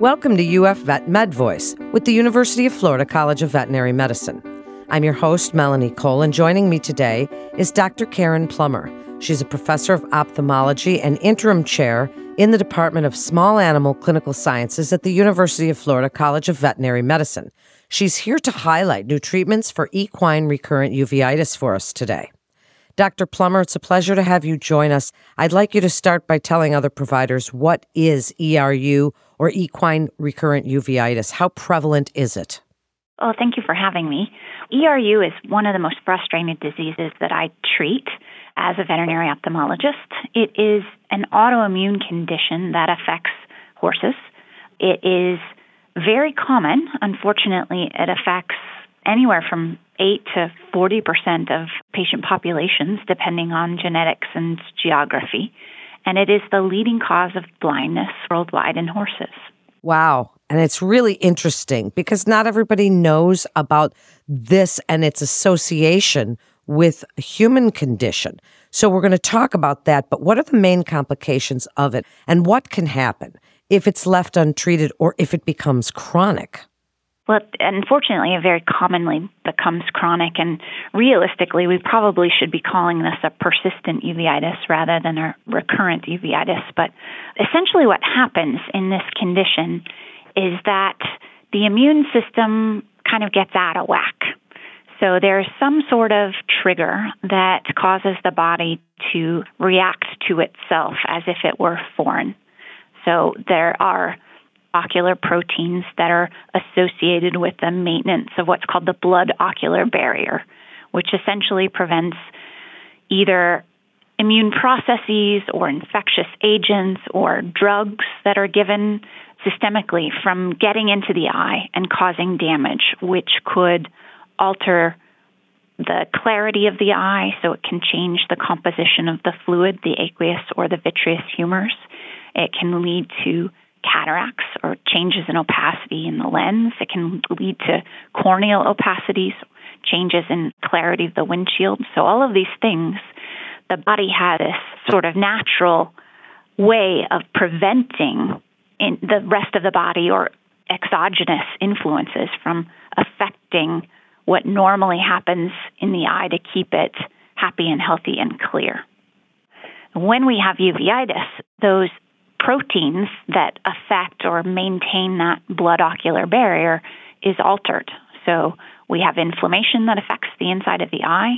Welcome to UF Vet Med Voice with the University of Florida College of Veterinary Medicine. I'm your host, Melanie Cole, and joining me today is Dr. Caryn Plummer. She's a professor of ophthalmology and interim chair in the Department of Small Animal Clinical Sciences at the University of Florida College of Veterinary Medicine. She's here to highlight new treatments for equine recurrent uveitis for us today. Dr. Plummer, it's a pleasure to have you join us. I'd like you to start by telling other providers what is ERU or equine recurrent uveitis? How prevalent is it? Oh, thank you for having me. ERU is one of the most frustrating diseases that I treat as a veterinary ophthalmologist. It is an autoimmune condition that affects horses. It is very common. Unfortunately, it affects anywhere from 8 to 40 percent of patient populations, depending on genetics and geography. And it is the leading cause of blindness worldwide in horses. Wow. And it's really interesting because not everybody knows about this and its association with human condition. So we're going to talk about that. But what are the main complications of it? And what can happen if it's left untreated or if it becomes chronic? Well, unfortunately, it very commonly becomes chronic, and realistically, we probably should be calling this a persistent uveitis rather than a recurrent uveitis. But essentially, what happens in this condition is that the immune system kind of gets out of whack. So there's some sort of trigger that causes the body to react to itself as if it were foreign. So there are ocular proteins that are associated with the maintenance of what's called the blood ocular barrier, which essentially prevents either immune processes or infectious agents or drugs that are given systemically from getting into the eye and causing damage, which could alter the clarity of the eye so it can change the composition of the fluid, the aqueous or the vitreous humors. It can lead to cataracts or changes in opacity in the lens. It can lead to corneal opacities, changes in clarity of the windshield. So, all of these things, the body has this sort of natural way of preventing in the rest of the body or exogenous influences from affecting what normally happens in the eye to keep it happy and healthy and clear. When we have uveitis, those proteins that affect or maintain that blood ocular barrier is altered. So we have inflammation that affects the inside of the eye,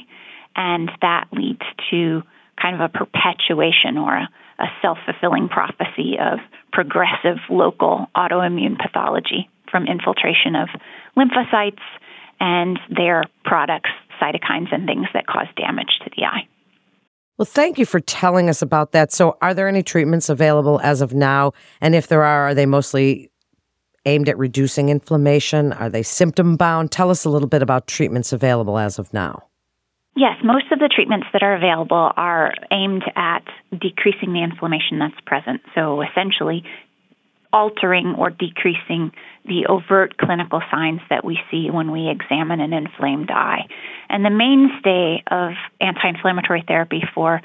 and that leads to kind of a perpetuation or a, a self fulfilling prophecy of progressive local autoimmune pathology from infiltration of lymphocytes and their products, cytokines, and things that cause damage to the eye. Well, thank you for telling us about that. So, are there any treatments available as of now? And if there are, are they mostly aimed at reducing inflammation? Are they symptom bound? Tell us a little bit about treatments available as of now. Yes, most of the treatments that are available are aimed at decreasing the inflammation that's present. So, essentially, altering or decreasing the overt clinical signs that we see when we examine an inflamed eye. And the mainstay of anti inflammatory therapy for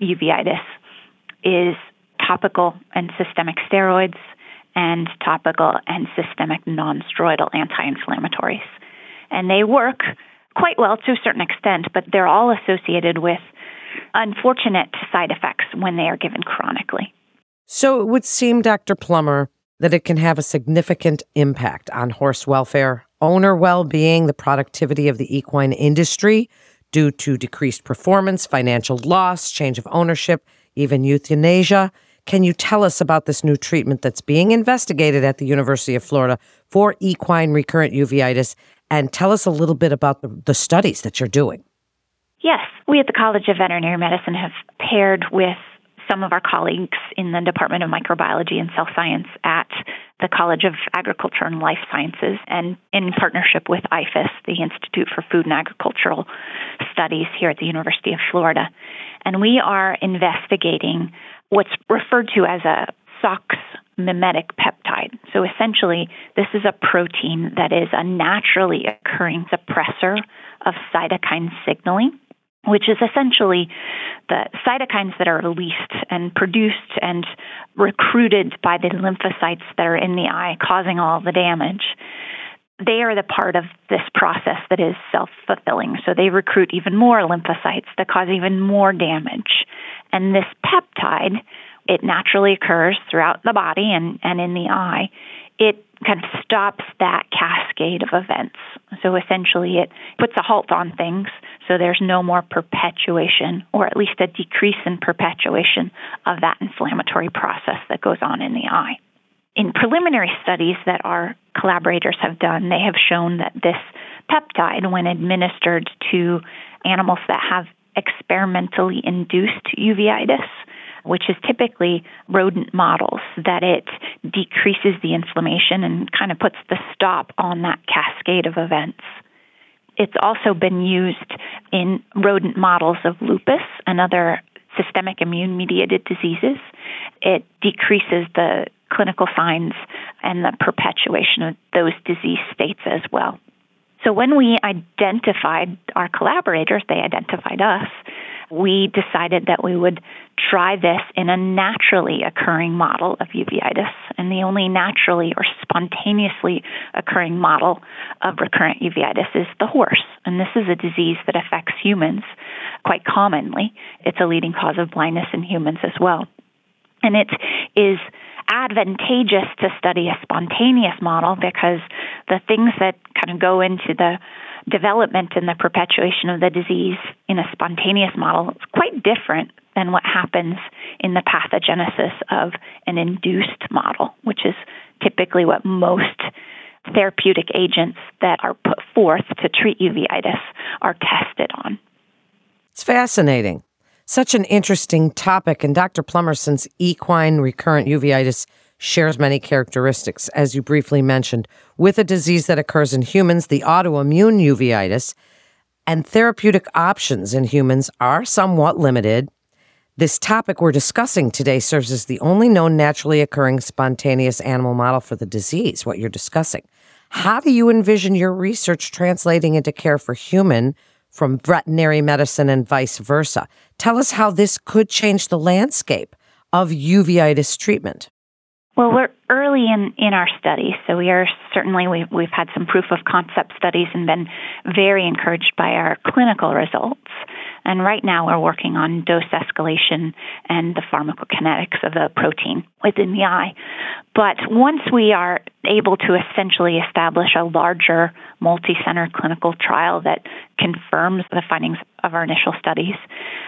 uveitis is topical and systemic steroids and topical and systemic nonsteroidal anti inflammatories. And they work quite well to a certain extent, but they're all associated with unfortunate side effects when they are given chronically. So it would seem, Dr. Plummer, that it can have a significant impact on horse welfare, owner well being, the productivity of the equine industry due to decreased performance, financial loss, change of ownership, even euthanasia. Can you tell us about this new treatment that's being investigated at the University of Florida for equine recurrent uveitis? And tell us a little bit about the, the studies that you're doing. Yes, we at the College of Veterinary Medicine have paired with some of our colleagues in the Department of Microbiology and Cell Science at the College of Agriculture and Life Sciences, and in partnership with IFAS, the Institute for Food and Agricultural Studies here at the University of Florida. And we are investigating what's referred to as a SOCS mimetic peptide. So essentially, this is a protein that is a naturally occurring suppressor of cytokine signaling which is essentially the cytokines that are released and produced and recruited by the lymphocytes that are in the eye, causing all the damage. They are the part of this process that is self fulfilling. So they recruit even more lymphocytes that cause even more damage. And this peptide, it naturally occurs throughout the body and, and in the eye. It kind of stops that cascade of events. So essentially, it puts a halt on things so there's no more perpetuation, or at least a decrease in perpetuation of that inflammatory process that goes on in the eye. In preliminary studies that our collaborators have done, they have shown that this peptide, when administered to animals that have experimentally induced uveitis, which is typically rodent models, that it decreases the inflammation and kind of puts the stop on that cascade of events. It's also been used in rodent models of lupus and other systemic immune mediated diseases. It decreases the clinical signs and the perpetuation of those disease states as well. So when we identified our collaborators, they identified us, we decided that we would try this in a naturally occurring model of uveitis. And the only naturally or spontaneously occurring model of recurrent uveitis is the horse. And this is a disease that affects humans quite commonly. It's a leading cause of blindness in humans as well. And it is advantageous to study a spontaneous model because the things that kind of go into the development and the perpetuation of the disease in a spontaneous model is quite different than what happens in the pathogenesis of an induced model, which is typically what most therapeutic agents that are put forth to treat uveitis are tested on. It's fascinating. Such an interesting topic. And Dr. Plummer, since equine recurrent uveitis shares many characteristics, as you briefly mentioned, with a disease that occurs in humans, the autoimmune uveitis, and therapeutic options in humans are somewhat limited. This topic we're discussing today serves as the only known naturally occurring spontaneous animal model for the disease, what you're discussing. How do you envision your research translating into care for human from veterinary medicine and vice versa. Tell us how this could change the landscape of uveitis treatment. Well, we're early in, in our study, so we are certainly we've, we've had some proof of concept studies and been very encouraged by our clinical results. And right now we're working on dose escalation and the pharmacokinetics of the protein within the eye. But once we are able to essentially establish a larger multi center clinical trial that confirms the findings of our initial studies,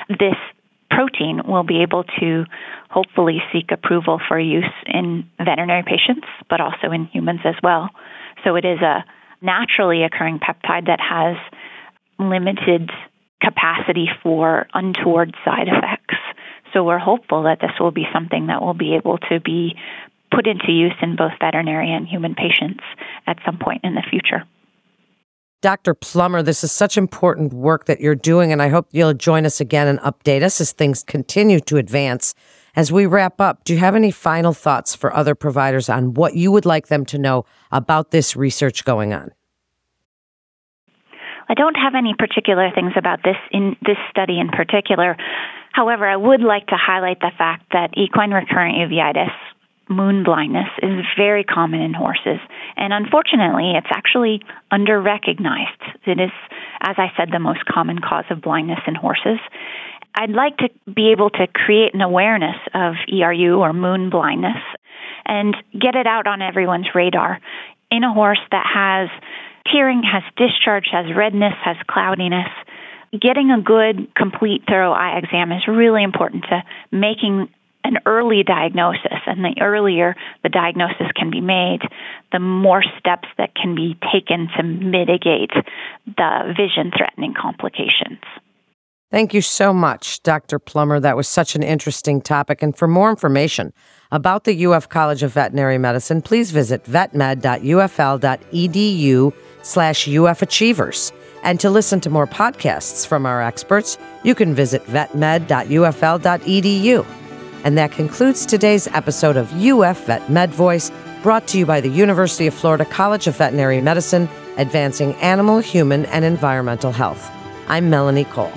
this protein will be able to hopefully seek approval for use in veterinary patients, but also in humans as well. So it is a naturally occurring peptide that has limited capacity for untoward side effects. So we're hopeful that this will be something that will be able to be put into use in both veterinary and human patients at some point in the future. Dr. Plummer, this is such important work that you're doing, and I hope you'll join us again and update us as things continue to advance. As we wrap up, do you have any final thoughts for other providers on what you would like them to know about this research going on? I don't have any particular things about this in this study in particular. However, I would like to highlight the fact that equine recurrent uveitis, moon blindness, is very common in horses. And unfortunately, it's actually under recognized. It is, as I said, the most common cause of blindness in horses. I'd like to be able to create an awareness of ERU or moon blindness and get it out on everyone's radar in a horse that has tearing, has discharge, has redness, has cloudiness. Getting a good, complete, thorough eye exam is really important to making an early diagnosis. And the earlier the diagnosis can be made, the more steps that can be taken to mitigate the vision threatening complications. Thank you so much, Dr. Plummer. That was such an interesting topic. And for more information about the UF College of Veterinary Medicine, please visit vetmed.ufl.edu slash ufachievers. And to listen to more podcasts from our experts, you can visit vetmed.ufl.edu. And that concludes today's episode of UF Vet Med Voice, brought to you by the University of Florida College of Veterinary Medicine, advancing animal, human, and environmental health. I'm Melanie Cole.